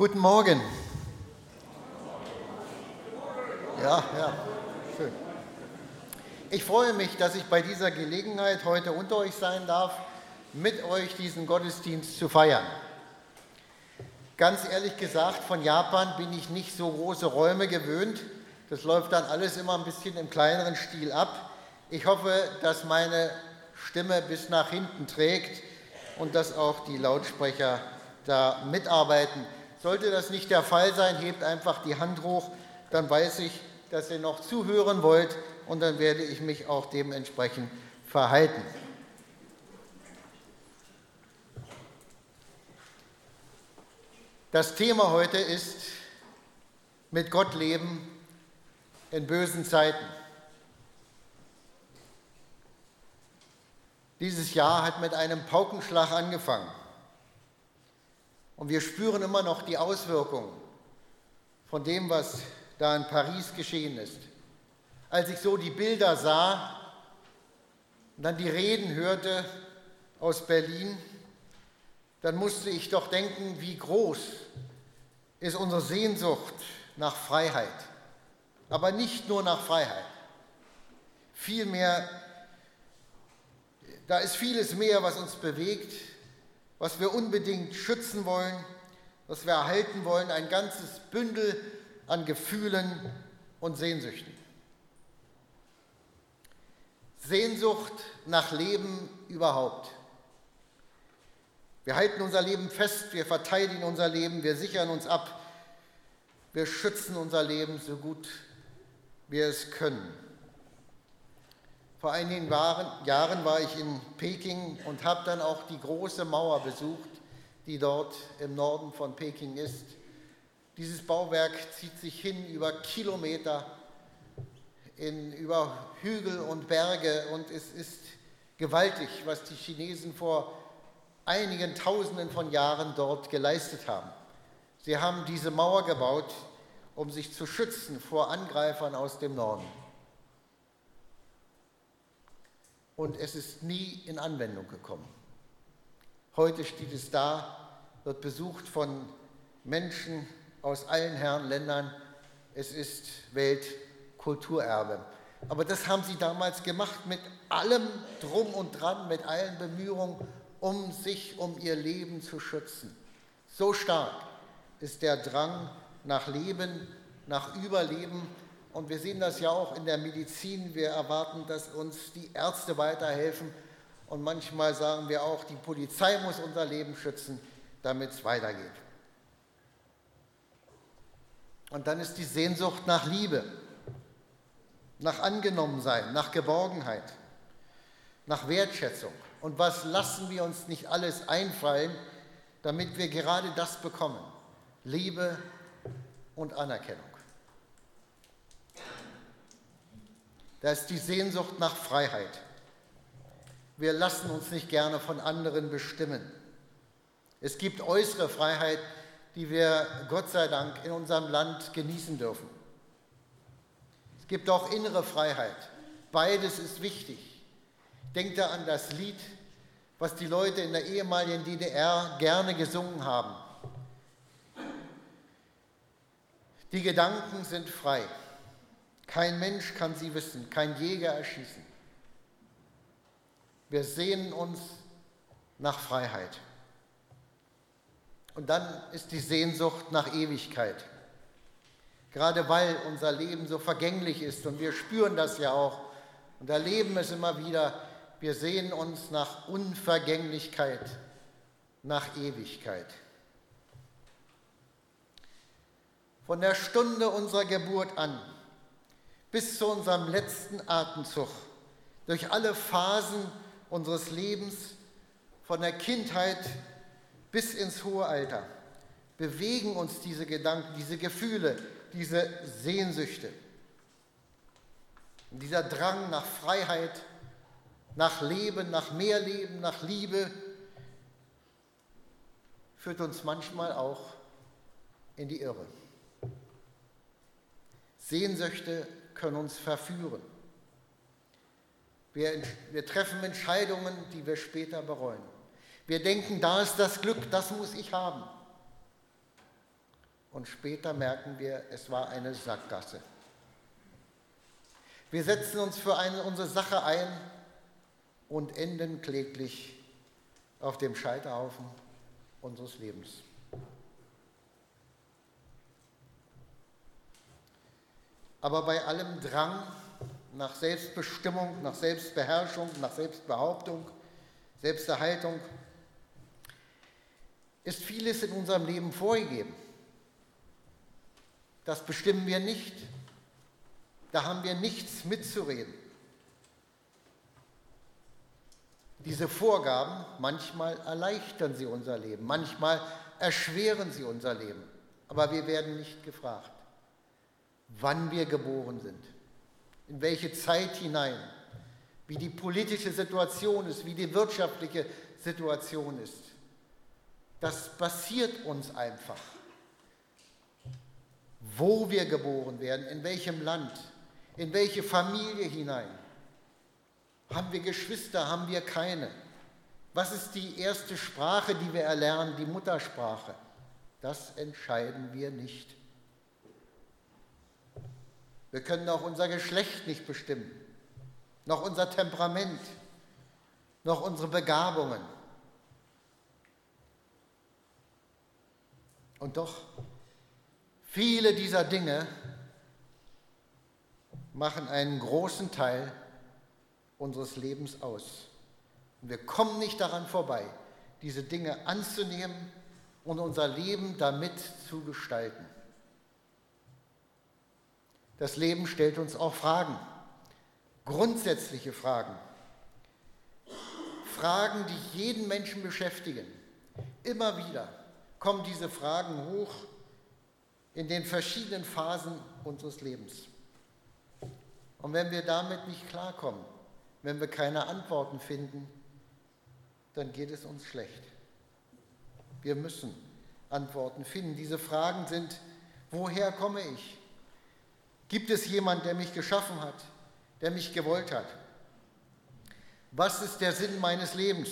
Guten Morgen. Ja, ja, schön. Ich freue mich, dass ich bei dieser Gelegenheit heute unter euch sein darf, mit euch diesen Gottesdienst zu feiern. Ganz ehrlich gesagt, von Japan bin ich nicht so große Räume gewöhnt. Das läuft dann alles immer ein bisschen im kleineren Stil ab. Ich hoffe, dass meine Stimme bis nach hinten trägt und dass auch die Lautsprecher da mitarbeiten. Sollte das nicht der Fall sein, hebt einfach die Hand hoch, dann weiß ich, dass ihr noch zuhören wollt und dann werde ich mich auch dementsprechend verhalten. Das Thema heute ist mit Gott leben in bösen Zeiten. Dieses Jahr hat mit einem Paukenschlag angefangen. Und wir spüren immer noch die Auswirkungen von dem, was da in Paris geschehen ist. Als ich so die Bilder sah und dann die Reden hörte aus Berlin, dann musste ich doch denken, wie groß ist unsere Sehnsucht nach Freiheit. Aber nicht nur nach Freiheit. Vielmehr, da ist vieles mehr, was uns bewegt, was wir unbedingt schützen wollen, was wir erhalten wollen, ein ganzes Bündel an Gefühlen und Sehnsüchten. Sehnsucht nach Leben überhaupt. Wir halten unser Leben fest, wir verteidigen unser Leben, wir sichern uns ab, wir schützen unser Leben so gut wir es können. Vor einigen Jahren war ich in Peking und habe dann auch die große Mauer besucht, die dort im Norden von Peking ist. Dieses Bauwerk zieht sich hin über Kilometer, in, über Hügel und Berge und es ist gewaltig, was die Chinesen vor einigen Tausenden von Jahren dort geleistet haben. Sie haben diese Mauer gebaut, um sich zu schützen vor Angreifern aus dem Norden. Und es ist nie in Anwendung gekommen. Heute steht es da, wird besucht von Menschen aus allen Herren Ländern. Es ist Weltkulturerbe. Aber das haben sie damals gemacht mit allem drum und dran, mit allen Bemühungen, um sich, um ihr Leben zu schützen. So stark ist der Drang nach Leben, nach Überleben und wir sehen das ja auch in der Medizin. Wir erwarten, dass uns die Ärzte weiterhelfen. Und manchmal sagen wir auch, die Polizei muss unser Leben schützen, damit es weitergeht. Und dann ist die Sehnsucht nach Liebe, nach Angenommensein, nach Geborgenheit, nach Wertschätzung. Und was lassen wir uns nicht alles einfallen, damit wir gerade das bekommen? Liebe und Anerkennung. Da ist die Sehnsucht nach Freiheit. Wir lassen uns nicht gerne von anderen bestimmen. Es gibt äußere Freiheit, die wir Gott sei Dank in unserem Land genießen dürfen. Es gibt auch innere Freiheit. Beides ist wichtig. Denkt da an das Lied, was die Leute in der ehemaligen DDR gerne gesungen haben. Die Gedanken sind frei. Kein Mensch kann sie wissen, kein Jäger erschießen. Wir sehnen uns nach Freiheit. Und dann ist die Sehnsucht nach Ewigkeit. Gerade weil unser Leben so vergänglich ist und wir spüren das ja auch und erleben es immer wieder, wir sehnen uns nach Unvergänglichkeit, nach Ewigkeit. Von der Stunde unserer Geburt an bis zu unserem letzten Atemzug, durch alle Phasen unseres Lebens, von der Kindheit bis ins hohe Alter, bewegen uns diese Gedanken, diese Gefühle, diese Sehnsüchte. Und dieser Drang nach Freiheit, nach Leben, nach mehr Leben, nach Liebe, führt uns manchmal auch in die Irre. Sehnsüchte können uns verführen. Wir, wir treffen Entscheidungen, die wir später bereuen. Wir denken, da ist das Glück, das muss ich haben. und später merken wir, es war eine Sackgasse. Wir setzen uns für eine, unsere Sache ein und enden kläglich auf dem Scheiterhaufen unseres Lebens. Aber bei allem Drang nach Selbstbestimmung, nach Selbstbeherrschung, nach Selbstbehauptung, Selbsterhaltung ist vieles in unserem Leben vorgegeben. Das bestimmen wir nicht. Da haben wir nichts mitzureden. Diese Vorgaben, manchmal erleichtern sie unser Leben, manchmal erschweren sie unser Leben. Aber wir werden nicht gefragt, wann wir geboren sind, in welche Zeit hinein, wie die politische Situation ist, wie die wirtschaftliche Situation ist. Das passiert uns einfach. Wo wir geboren werden, in welchem Land, in welche Familie hinein. Haben wir Geschwister, haben wir keine? Was ist die erste Sprache, die wir erlernen, die Muttersprache? Das entscheiden wir nicht. Wir können auch unser Geschlecht nicht bestimmen, noch unser Temperament, noch unsere Begabungen. Und doch, viele dieser Dinge machen einen großen Teil unseres Lebens aus. Und wir kommen nicht daran vorbei, diese Dinge anzunehmen und unser Leben damit zu gestalten. Das Leben stellt uns auch Fragen, grundsätzliche Fragen. Fragen, die jeden Menschen beschäftigen. Immer wieder kommen diese Fragen hoch in den verschiedenen Phasen unseres Lebens. Und wenn wir damit nicht klarkommen, wenn wir keine Antworten finden, dann geht es uns schlecht. Wir müssen Antworten finden. Diese Fragen sind, woher komme ich? Gibt es jemand, der mich geschaffen hat, der mich gewollt hat? Was ist der Sinn meines Lebens?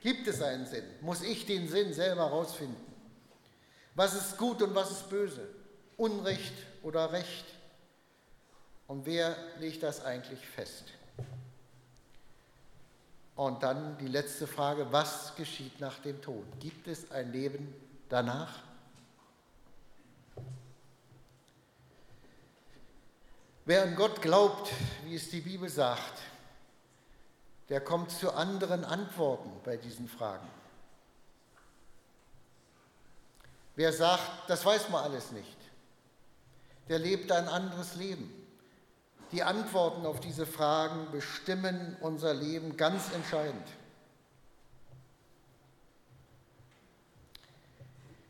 Gibt es einen Sinn? Muss ich den Sinn selber herausfinden? Was ist gut und was ist böse? Unrecht oder Recht? Und wer legt das eigentlich fest? Und dann die letzte Frage, was geschieht nach dem Tod? Gibt es ein Leben danach? Wer an Gott glaubt, wie es die Bibel sagt, der kommt zu anderen Antworten bei diesen Fragen. Wer sagt, das weiß man alles nicht, der lebt ein anderes Leben. Die Antworten auf diese Fragen bestimmen unser Leben ganz entscheidend.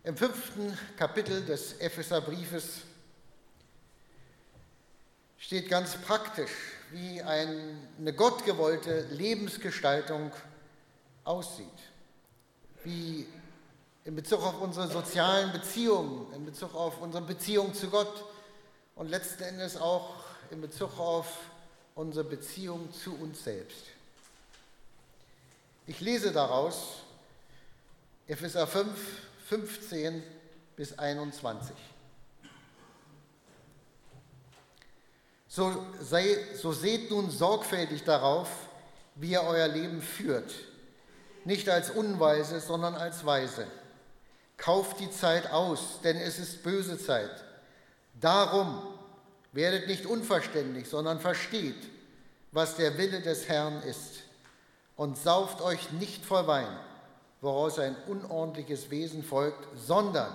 Im fünften Kapitel des Epheserbriefes steht ganz praktisch, wie eine gottgewollte Lebensgestaltung aussieht, wie in Bezug auf unsere sozialen Beziehungen, in Bezug auf unsere Beziehung zu Gott und letzten Endes auch in Bezug auf unsere Beziehung zu uns selbst. Ich lese daraus Epheser 5, 15 bis 21. So, sei, so seht nun sorgfältig darauf, wie ihr euer Leben führt, nicht als Unweise, sondern als Weise. Kauft die Zeit aus, denn es ist böse Zeit. Darum werdet nicht unverständlich, sondern versteht, was der Wille des Herrn ist. Und sauft euch nicht voll Wein, woraus ein unordentliches Wesen folgt, sondern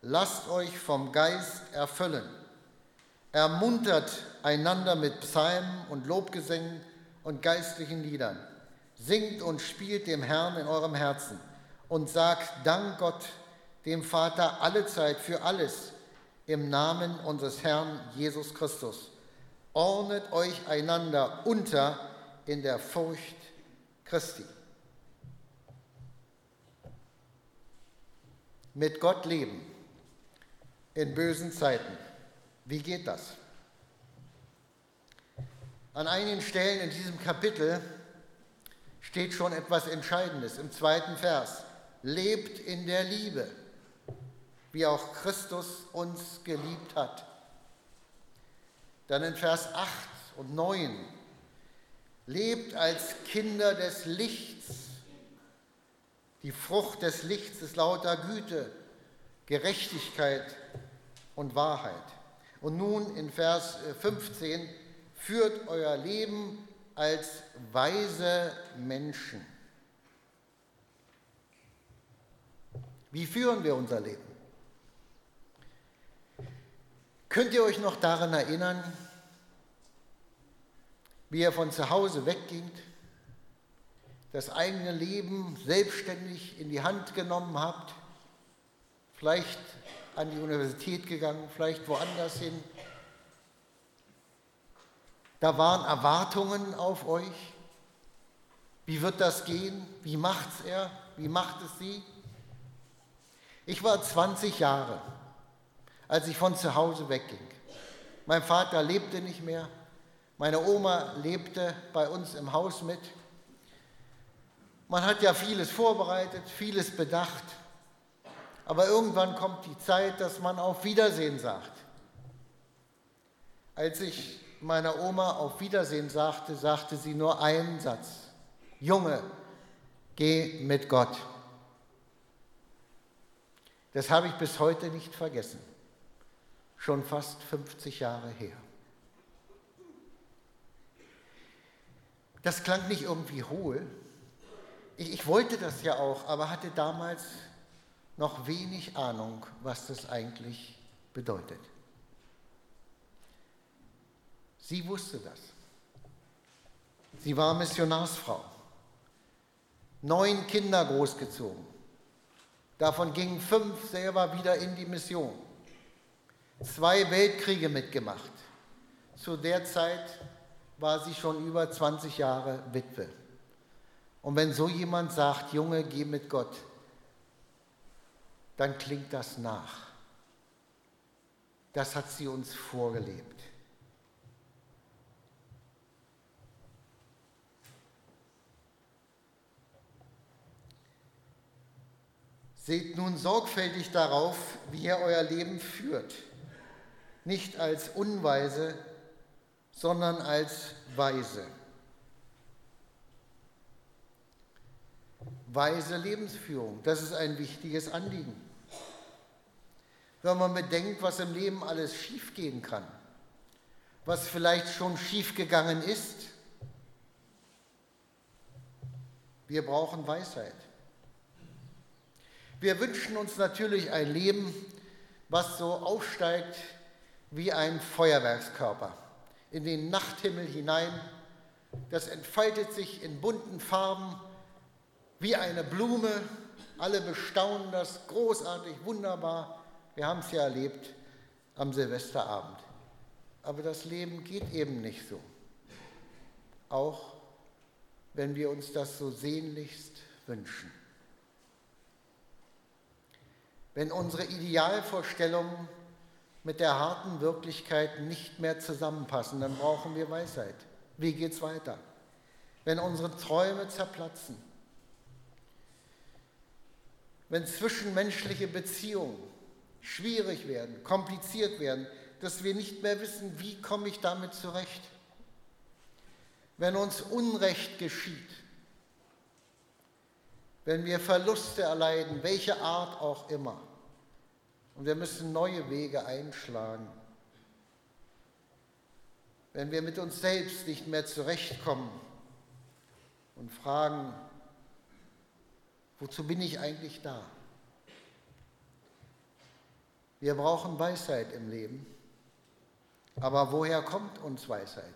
lasst euch vom Geist erfüllen. Ermuntert einander mit Psalmen und Lobgesängen und geistlichen Liedern. Singt und spielt dem Herrn in eurem Herzen und sagt Dank Gott, dem Vater, alle Zeit für alles im Namen unseres Herrn Jesus Christus. Ordnet euch einander unter in der Furcht Christi. Mit Gott leben in bösen Zeiten. Wie geht das? An einigen Stellen in diesem Kapitel steht schon etwas Entscheidendes im zweiten Vers. Lebt in der Liebe. wie auch Christus uns geliebt hat. Dann in Vers 8 und 9, lebt als Kinder des Lichts. Die Frucht des Lichts ist lauter Güte, Gerechtigkeit und Wahrheit. Und nun in Vers 15, führt euer Leben als weise Menschen. Wie führen wir unser Leben? Könnt ihr euch noch daran erinnern, wie ihr von zu Hause weggingt, das eigene Leben selbstständig in die Hand genommen habt, vielleicht an die Universität gegangen, vielleicht woanders hin. Da waren Erwartungen auf euch. Wie wird das gehen? Wie macht es er? Wie macht es sie? Ich war 20 Jahre, als ich von zu Hause wegging. Mein Vater lebte nicht mehr. Meine Oma lebte bei uns im Haus mit. Man hat ja vieles vorbereitet, vieles bedacht. Aber irgendwann kommt die Zeit, dass man auf Wiedersehen sagt. Als ich meiner Oma auf Wiedersehen sagte, sagte sie nur einen Satz. Junge, geh mit Gott. Das habe ich bis heute nicht vergessen. Schon fast 50 Jahre her. Das klang nicht irgendwie hohl. Ich, ich wollte das ja auch, aber hatte damals noch wenig Ahnung, was das eigentlich bedeutet. Sie wusste das. Sie war Missionarsfrau, neun Kinder großgezogen. Davon gingen fünf selber wieder in die Mission. Zwei Weltkriege mitgemacht. Zu der Zeit war sie schon über 20 Jahre Witwe. Und wenn so jemand sagt, Junge, geh mit Gott, dann klingt das nach. Das hat sie uns vorgelebt. Seht nun sorgfältig darauf, wie ihr euer Leben führt, nicht als Unweise, sondern als Weise. Weise Lebensführung, das ist ein wichtiges Anliegen. Wenn man bedenkt, was im Leben alles schiefgehen kann, was vielleicht schon schiefgegangen ist, wir brauchen Weisheit. Wir wünschen uns natürlich ein Leben, was so aufsteigt wie ein Feuerwerkskörper in den Nachthimmel hinein. Das entfaltet sich in bunten Farben wie eine Blume. Alle bestaunen das großartig, wunderbar. Wir haben es ja erlebt am Silvesterabend. Aber das Leben geht eben nicht so. Auch wenn wir uns das so sehnlichst wünschen. Wenn unsere Idealvorstellungen mit der harten Wirklichkeit nicht mehr zusammenpassen, dann brauchen wir Weisheit. Wie geht es weiter? Wenn unsere Träume zerplatzen, wenn zwischenmenschliche Beziehungen schwierig werden, kompliziert werden, dass wir nicht mehr wissen, wie komme ich damit zurecht. Wenn uns Unrecht geschieht, wenn wir Verluste erleiden, welche Art auch immer, und wir müssen neue Wege einschlagen. Wenn wir mit uns selbst nicht mehr zurechtkommen und fragen, wozu bin ich eigentlich da? Wir brauchen Weisheit im Leben. Aber woher kommt uns Weisheit?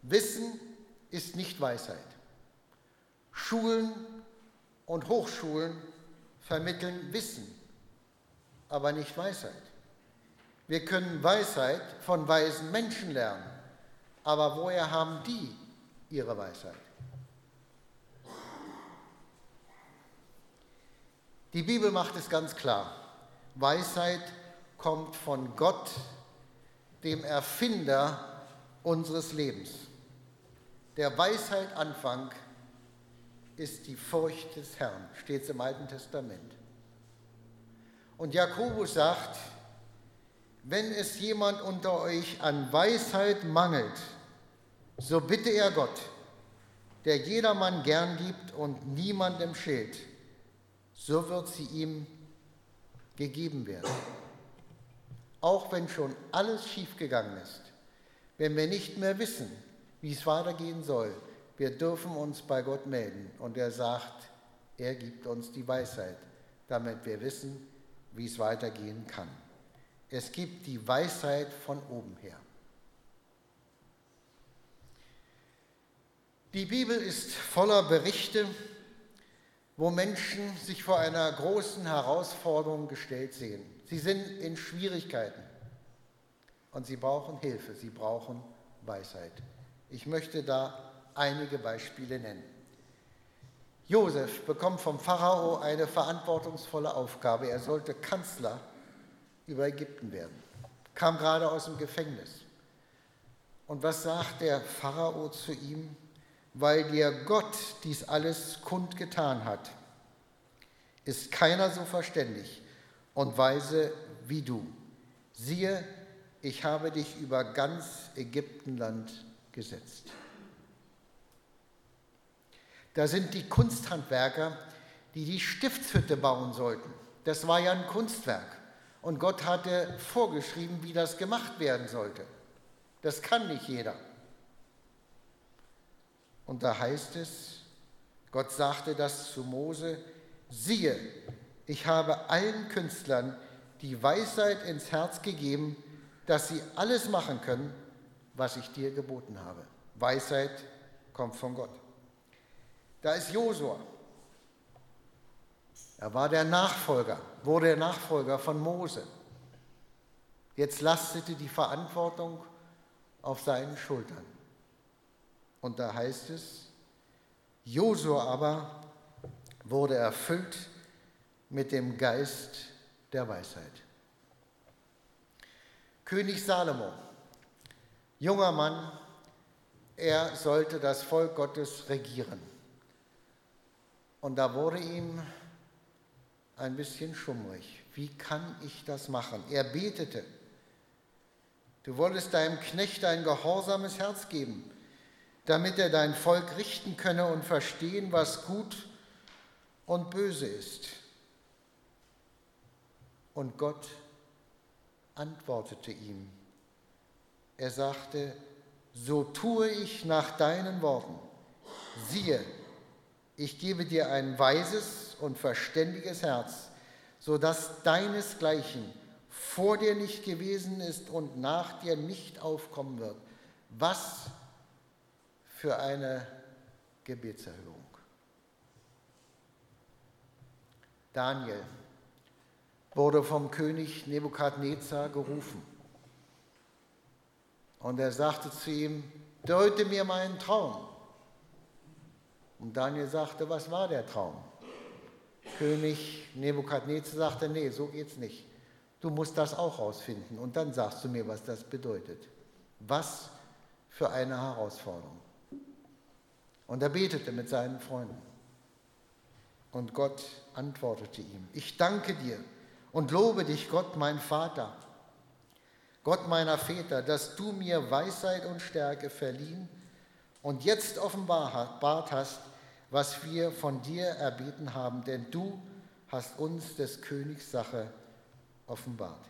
Wissen ist nicht Weisheit. Schulen und Hochschulen vermitteln Wissen aber nicht Weisheit. Wir können Weisheit von weisen Menschen lernen, aber woher haben die ihre Weisheit? Die Bibel macht es ganz klar. Weisheit kommt von Gott, dem Erfinder unseres Lebens. Der Weisheit Anfang ist die Furcht des Herrn, steht es im Alten Testament. Und Jakobus sagt, wenn es jemand unter euch an Weisheit mangelt, so bitte er Gott, der jedermann gern gibt und niemandem schält, so wird sie ihm gegeben werden. Auch wenn schon alles schiefgegangen ist, wenn wir nicht mehr wissen, wie es weitergehen soll, wir dürfen uns bei Gott melden und er sagt, er gibt uns die Weisheit, damit wir wissen, wie es weitergehen kann. Es gibt die Weisheit von oben her. Die Bibel ist voller Berichte, wo Menschen sich vor einer großen Herausforderung gestellt sehen. Sie sind in Schwierigkeiten und sie brauchen Hilfe, sie brauchen Weisheit. Ich möchte da einige Beispiele nennen. Josef bekommt vom Pharao eine verantwortungsvolle Aufgabe. Er sollte Kanzler über Ägypten werden, kam gerade aus dem Gefängnis. Und was sagt der Pharao zu ihm? Weil dir Gott dies alles kundgetan hat, ist keiner so verständig und weise wie du. Siehe, ich habe dich über ganz Ägyptenland gesetzt. Da sind die Kunsthandwerker, die die Stiftshütte bauen sollten. Das war ja ein Kunstwerk. Und Gott hatte vorgeschrieben, wie das gemacht werden sollte. Das kann nicht jeder. Und da heißt es, Gott sagte das zu Mose, siehe, ich habe allen Künstlern die Weisheit ins Herz gegeben, dass sie alles machen können, was ich dir geboten habe. Weisheit kommt von Gott. Da ist Josua. Er war der Nachfolger, wurde der Nachfolger von Mose. Jetzt lastete die Verantwortung auf seinen Schultern. Und da heißt es, Josua aber wurde erfüllt mit dem Geist der Weisheit. König Salomo, junger Mann, er sollte das Volk Gottes regieren. Und da wurde ihm ein bisschen schummrig. Wie kann ich das machen? Er betete. Du wolltest deinem Knecht ein gehorsames Herz geben, damit er dein Volk richten könne und verstehen, was gut und böse ist. Und Gott antwortete ihm. Er sagte, so tue ich nach deinen Worten. Siehe, ich gebe dir ein weises und verständiges Herz, so dass deinesgleichen vor dir nicht gewesen ist und nach dir nicht aufkommen wird. Was für eine Gebetserhörung. Daniel wurde vom König Nebukadnezar gerufen. Und er sagte zu ihm, deute mir meinen Traum. Und Daniel sagte, was war der Traum? König Nebukadnezar sagte, nee, so geht's nicht. Du musst das auch rausfinden und dann sagst du mir, was das bedeutet. Was für eine Herausforderung. Und er betete mit seinen Freunden. Und Gott antwortete ihm, ich danke dir und lobe dich, Gott, mein Vater, Gott meiner Väter, dass du mir Weisheit und Stärke verliehen und jetzt offenbart hast, was wir von dir erbeten haben, denn du hast uns des Königs Sache offenbart.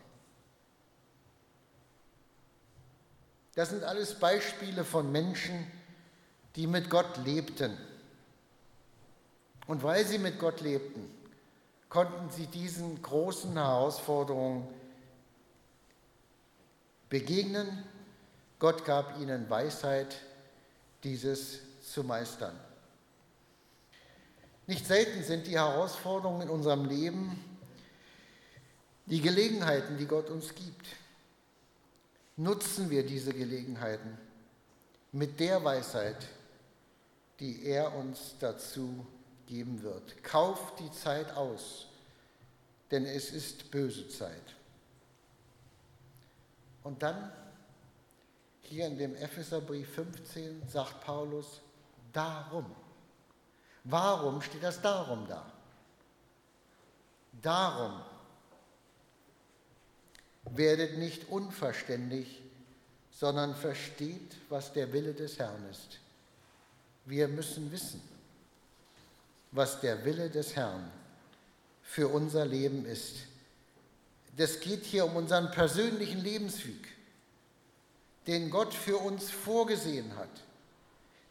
Das sind alles Beispiele von Menschen, die mit Gott lebten. Und weil sie mit Gott lebten, konnten sie diesen großen Herausforderungen begegnen. Gott gab ihnen Weisheit, dieses zu meistern. Nicht selten sind die Herausforderungen in unserem Leben die Gelegenheiten, die Gott uns gibt. Nutzen wir diese Gelegenheiten mit der Weisheit, die er uns dazu geben wird. Kauft die Zeit aus, denn es ist böse Zeit. Und dann hier in dem Epheserbrief 15 sagt Paulus, darum. Warum steht das darum da? Darum Werdet nicht unverständig, sondern versteht, was der Wille des Herrn ist. Wir müssen wissen, was der Wille des Herrn für unser Leben ist. Das geht hier um unseren persönlichen Lebensweg, den Gott für uns vorgesehen hat,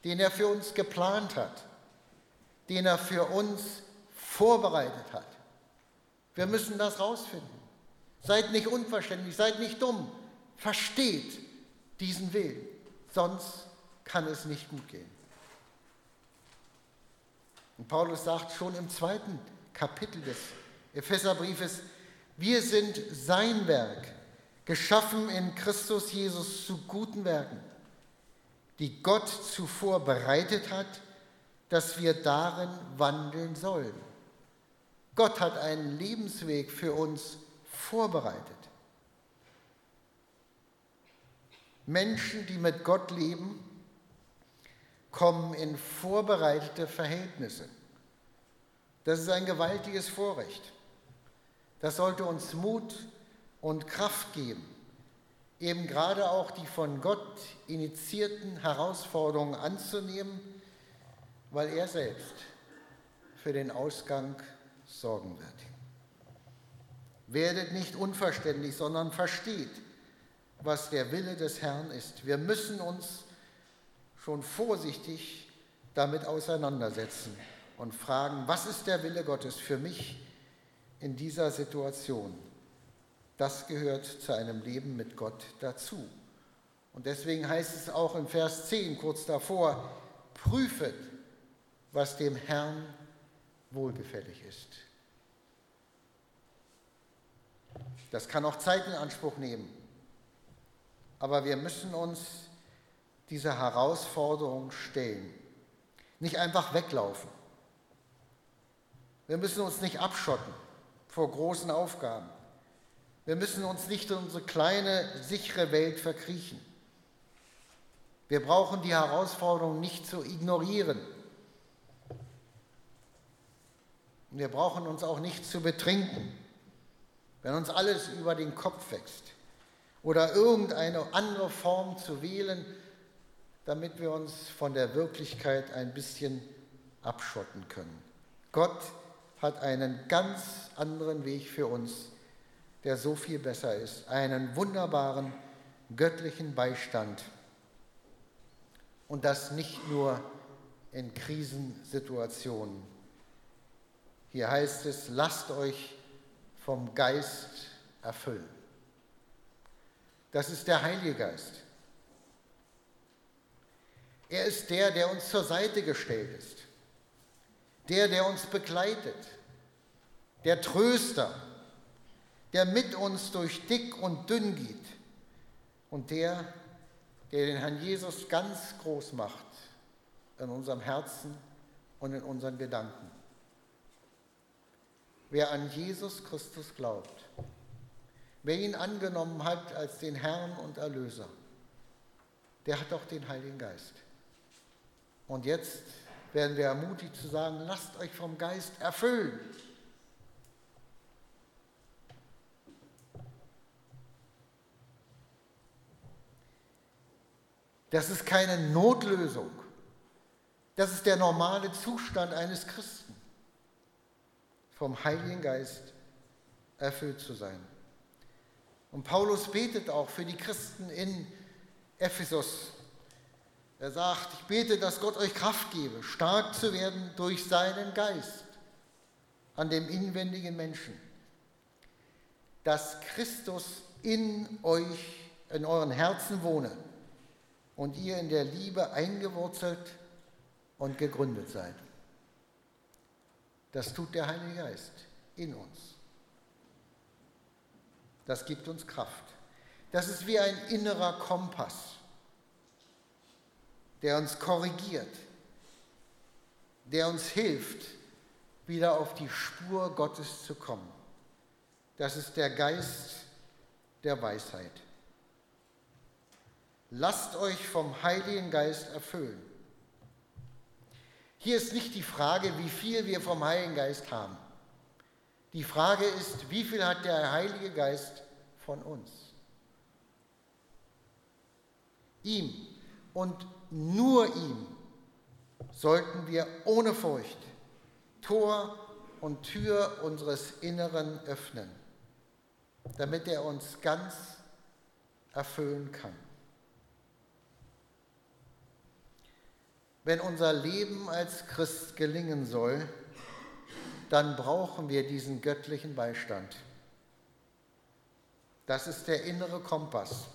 den er für uns geplant hat, den er für uns vorbereitet hat. Wir müssen das rausfinden. Seid nicht unverständlich, seid nicht dumm, versteht diesen Willen, sonst kann es nicht gut gehen. Und Paulus sagt schon im zweiten Kapitel des Epheserbriefes, wir sind sein Werk, geschaffen in Christus Jesus zu guten Werken, die Gott zuvor bereitet hat, dass wir darin wandeln sollen. Gott hat einen Lebensweg für uns vorbereitet. Menschen, die mit Gott leben, kommen in vorbereitete Verhältnisse. Das ist ein gewaltiges Vorrecht. Das sollte uns Mut und Kraft geben, eben gerade auch die von Gott initiierten Herausforderungen anzunehmen, weil er selbst für den Ausgang sorgen wird. Werdet nicht unverständlich, sondern versteht, was der Wille des Herrn ist. Wir müssen uns schon vorsichtig damit auseinandersetzen und fragen, was ist der Wille Gottes für mich in dieser Situation? Das gehört zu einem Leben mit Gott dazu. Und deswegen heißt es auch in Vers 10 kurz davor, prüfet, was dem Herrn wohlgefällig ist. Das kann auch Zeit in Anspruch nehmen. Aber wir müssen uns dieser Herausforderung stellen. Nicht einfach weglaufen. Wir müssen uns nicht abschotten vor großen Aufgaben. Wir müssen uns nicht in unsere kleine, sichere Welt verkriechen. Wir brauchen die Herausforderung nicht zu ignorieren. Wir brauchen uns auch nicht zu betrinken, wenn uns alles über den Kopf wächst oder irgendeine andere Form zu wählen, damit wir uns von der Wirklichkeit ein bisschen abschotten können. Gott hat einen ganz anderen Weg für uns, der so viel besser ist, einen wunderbaren göttlichen Beistand. Und das nicht nur in Krisensituationen. Hier heißt es, lasst euch vom Geist erfüllen. Das ist der Heilige Geist. Er ist der, der uns zur Seite gestellt ist, der, der uns begleitet, der Tröster, der mit uns durch dick und dünn geht und der, der den Herrn Jesus ganz groß macht in unserem Herzen und in unseren Gedanken. Wer an Jesus Christus glaubt, wer ihn angenommen hat als den Herrn und Erlöser, der hat auch den Heiligen Geist. Und jetzt werden wir ermutigt zu sagen, lasst euch vom Geist erfüllen. Das ist keine Notlösung. Das ist der normale Zustand eines Christen, vom Heiligen Geist erfüllt zu sein. Und Paulus betet auch für die Christen in Ephesus er sagt, ich bete, dass Gott euch Kraft gebe, stark zu werden durch seinen Geist an dem inwendigen Menschen, dass Christus in euch, in euren Herzen wohne und ihr in der Liebe eingewurzelt und gegründet seid. Das tut der Heilige Geist in uns. Das gibt uns Kraft. Das ist wie ein innerer Kompass der uns korrigiert, der uns hilft, wieder auf die Spur Gottes zu kommen. Das ist der Geist der Weisheit. Lasst euch vom Heiligen Geist erfüllen. Hier ist nicht die Frage, wie viel wir vom Heiligen Geist haben. Die Frage ist, wie viel hat der Heilige Geist von uns. Ihm und nur ihm sollten wir ohne Furcht Tor und Tür unseres Inneren öffnen, damit er uns ganz erfüllen kann. Wenn unser Leben als Christ gelingen soll, dann brauchen wir diesen göttlichen Beistand. Das ist der innere Kompass,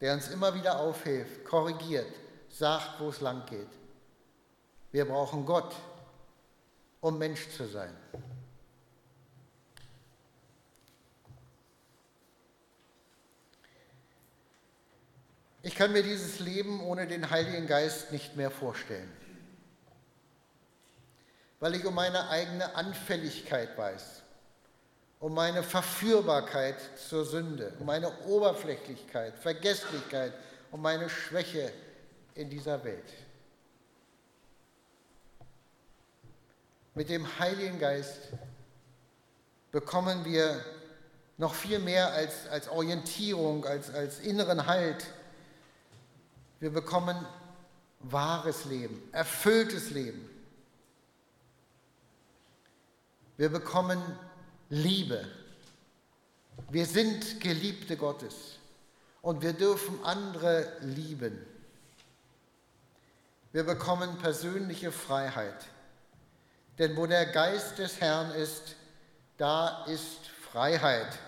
der uns immer wieder aufhilft, korrigiert, sagt, wo es lang geht. Wir brauchen Gott, um Mensch zu sein. Ich kann mir dieses Leben ohne den Heiligen Geist nicht mehr vorstellen, weil ich um meine eigene Anfälligkeit weiß, um meine Verführbarkeit zur Sünde, um meine Oberflächlichkeit, Vergesslichkeit, um meine Schwäche in dieser Welt. Mit dem Heiligen Geist bekommen wir noch viel mehr als, als Orientierung, als, als inneren Halt wir bekommen wahres Leben, erfülltes Leben. Wir bekommen Liebe. Wir sind Geliebte Gottes und wir dürfen andere lieben. Wir bekommen persönliche Freiheit. Denn wo der Geist des Herrn ist, da ist Freiheit.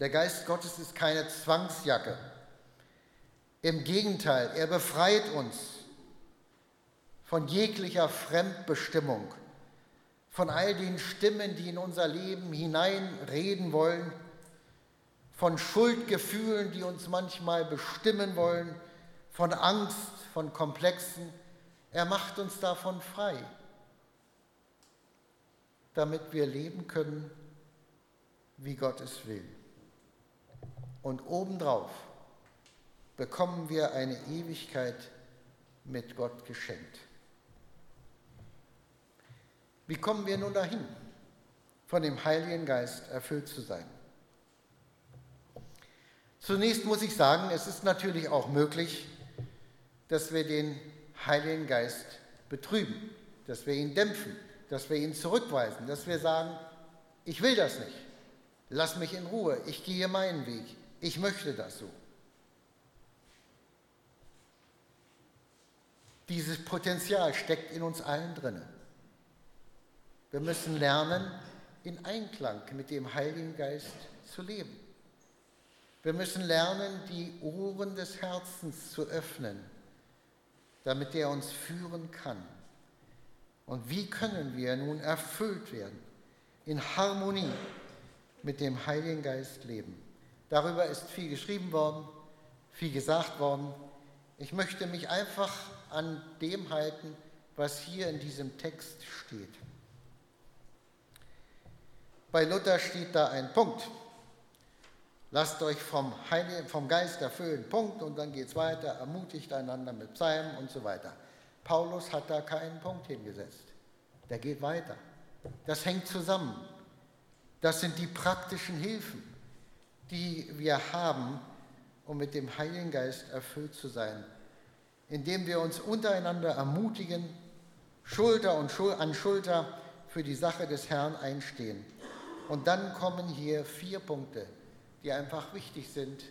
Der Geist Gottes ist keine Zwangsjacke. Im Gegenteil, er befreit uns von jeglicher Fremdbestimmung, von all den Stimmen, die in unser Leben hineinreden wollen, von Schuldgefühlen, die uns manchmal bestimmen wollen, von Angst, von Komplexen. Er macht uns davon frei, damit wir leben können, wie Gott es will. Und obendrauf bekommen wir eine Ewigkeit mit Gott geschenkt. Wie kommen wir nun dahin, von dem Heiligen Geist erfüllt zu sein? Zunächst muss ich sagen, es ist natürlich auch möglich, dass wir den Heiligen Geist betrüben, dass wir ihn dämpfen, dass wir ihn zurückweisen, dass wir sagen, ich will das nicht, lass mich in Ruhe, ich gehe meinen Weg, ich möchte das so. Dieses Potenzial steckt in uns allen drin. Wir müssen lernen, in Einklang mit dem Heiligen Geist zu leben. Wir müssen lernen, die Ohren des Herzens zu öffnen, damit er uns führen kann. Und wie können wir nun erfüllt werden, in Harmonie mit dem Heiligen Geist leben? Darüber ist viel geschrieben worden, viel gesagt worden. Ich möchte mich einfach an dem halten, was hier in diesem Text steht. Bei Luther steht da ein Punkt. Lasst euch vom, Heiligen, vom Geist erfüllen, Punkt, und dann geht es weiter, ermutigt einander mit Psalmen und so weiter. Paulus hat da keinen Punkt hingesetzt. Der geht weiter. Das hängt zusammen. Das sind die praktischen Hilfen, die wir haben, um mit dem Heiligen Geist erfüllt zu sein indem wir uns untereinander ermutigen, Schulter und Schul an Schulter für die Sache des Herrn einstehen. Und dann kommen hier vier Punkte, die einfach wichtig sind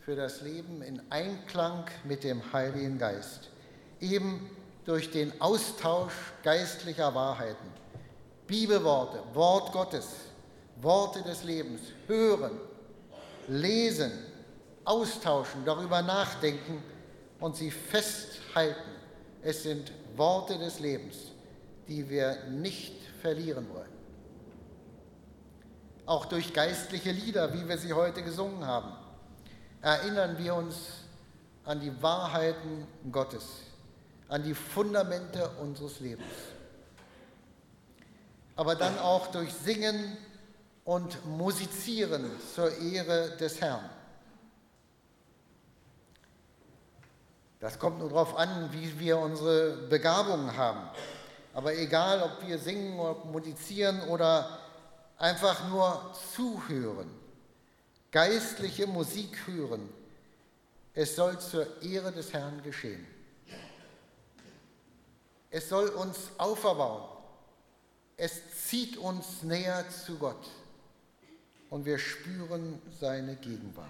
für das Leben in Einklang mit dem Heiligen Geist. Eben durch den Austausch geistlicher Wahrheiten. Bibelworte, Wort Gottes, Worte des Lebens, hören, lesen, austauschen, darüber nachdenken und sie festhalten. Es sind Worte des Lebens, die wir nicht verlieren wollen. Auch durch geistliche Lieder, wie wir sie heute gesungen haben, erinnern wir uns an die Wahrheiten Gottes, an die Fundamente unseres Lebens. Aber dann auch durch Singen und Musizieren zur Ehre des Herrn. Das kommt nur darauf an, wie wir unsere Begabungen haben. Aber egal, ob wir singen oder musizieren oder einfach nur zuhören, geistliche Musik hören. Es soll zur Ehre des Herrn geschehen. Es soll uns auferbauen. Es zieht uns näher zu Gott und wir spüren seine Gegenwart.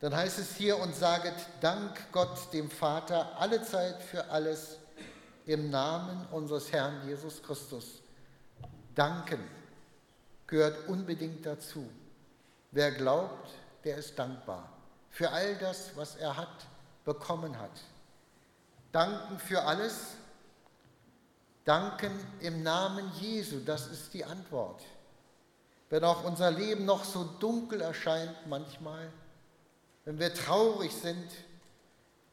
Dann heißt es hier und saget Dank Gott dem Vater alle Zeit für alles im Namen unseres Herrn Jesus Christus. Danken gehört unbedingt dazu. Wer glaubt, der ist dankbar für all das, was er hat, bekommen hat. Danken für alles. Danken im Namen Jesu, das ist die Antwort. Wenn auch unser Leben noch so dunkel erscheint manchmal, wenn wir traurig sind,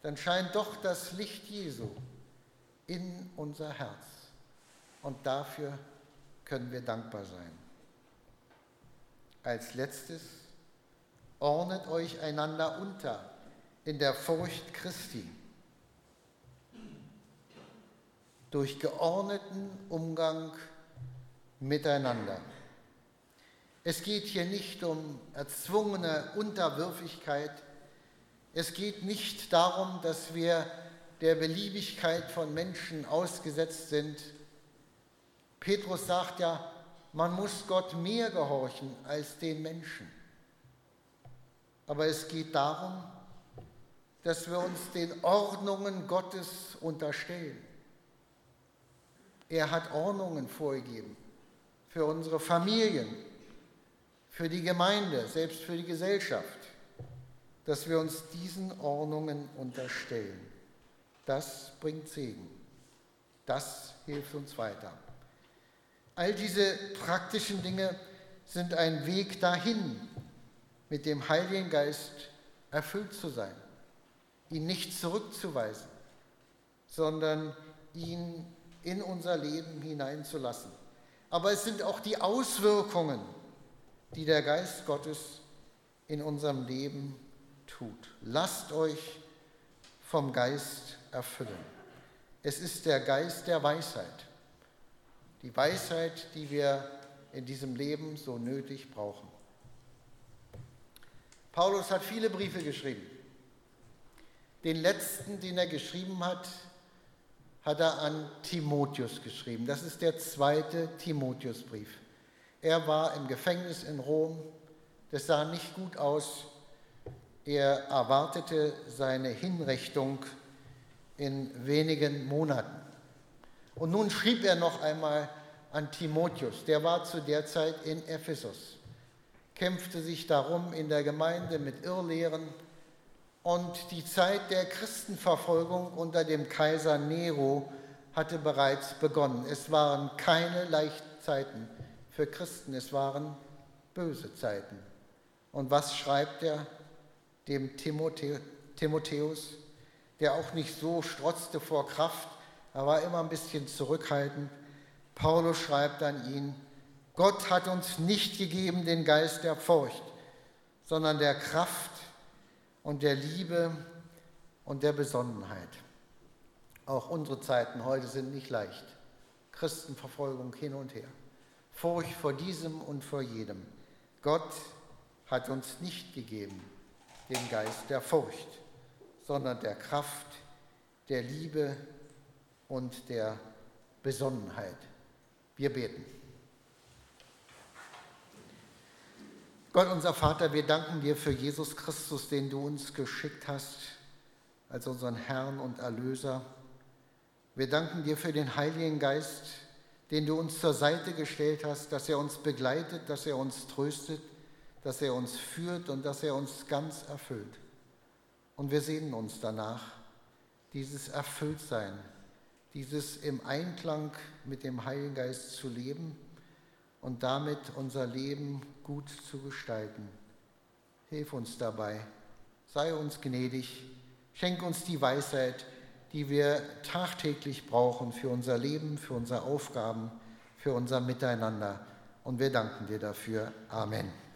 dann scheint doch das Licht Jesu in unser Herz. Und dafür können wir dankbar sein. Als letztes, ordnet euch einander unter in der Furcht Christi. Durch geordneten Umgang miteinander. Es geht hier nicht um erzwungene Unterwürfigkeit. Es geht nicht darum, dass wir der Beliebigkeit von Menschen ausgesetzt sind. Petrus sagt ja, man muss Gott mehr gehorchen als den Menschen. Aber es geht darum, dass wir uns den Ordnungen Gottes unterstellen. Er hat Ordnungen vorgegeben für unsere Familien, für die Gemeinde, selbst für die Gesellschaft, dass wir uns diesen Ordnungen unterstellen. Das bringt Segen. Das hilft uns weiter. All diese praktischen Dinge sind ein Weg dahin, mit dem Heiligen Geist erfüllt zu sein, ihn nicht zurückzuweisen, sondern ihn in unser Leben hineinzulassen. Aber es sind auch die Auswirkungen, die der Geist Gottes in unserem Leben tut. Lasst euch vom Geist erfüllen. Es ist der Geist der Weisheit. Die Weisheit, die wir in diesem Leben so nötig brauchen. Paulus hat viele Briefe geschrieben. Den letzten, den er geschrieben hat, hat er an Timotheus geschrieben. Das ist der zweite Timotheusbrief. Er war im Gefängnis in Rom. Das sah nicht gut aus. Er erwartete seine Hinrichtung in wenigen Monaten. Und nun schrieb er noch einmal an Timotheus. Der war zu der Zeit in Ephesus, kämpfte sich darum in der Gemeinde mit Irrlehren. Und die Zeit der Christenverfolgung unter dem Kaiser Nero hatte bereits begonnen. Es waren keine leichten Zeiten für Christen. Es waren böse Zeiten. Und was schreibt er dem Timotheus, der auch nicht so strotzte vor Kraft, er war immer ein bisschen zurückhaltend. Paulus schreibt an ihn, Gott hat uns nicht gegeben den Geist der Furcht, sondern der Kraft und der Liebe und der Besonnenheit. Auch unsere Zeiten heute sind nicht leicht. Christenverfolgung hin und her. Furcht vor diesem und vor jedem. Gott hat uns nicht gegeben den Geist der Furcht, sondern der Kraft, der Liebe und der Besonnenheit. Wir beten. Gott, unser Vater, wir danken dir für Jesus Christus, den du uns geschickt hast als unseren Herrn und Erlöser. Wir danken dir für den Heiligen Geist, den du uns zur Seite gestellt hast, dass er uns begleitet, dass er uns tröstet, dass er uns führt und dass er uns ganz erfüllt. Und wir sehnen uns danach, dieses Erfülltsein, dieses im Einklang mit dem Heiligen Geist zu leben und damit unser Leben gut zu gestalten. Hilf uns dabei, sei uns gnädig, schenk uns die Weisheit, die wir tagtäglich brauchen für unser Leben, für unsere Aufgaben, für unser Miteinander. Und wir danken dir dafür. Amen.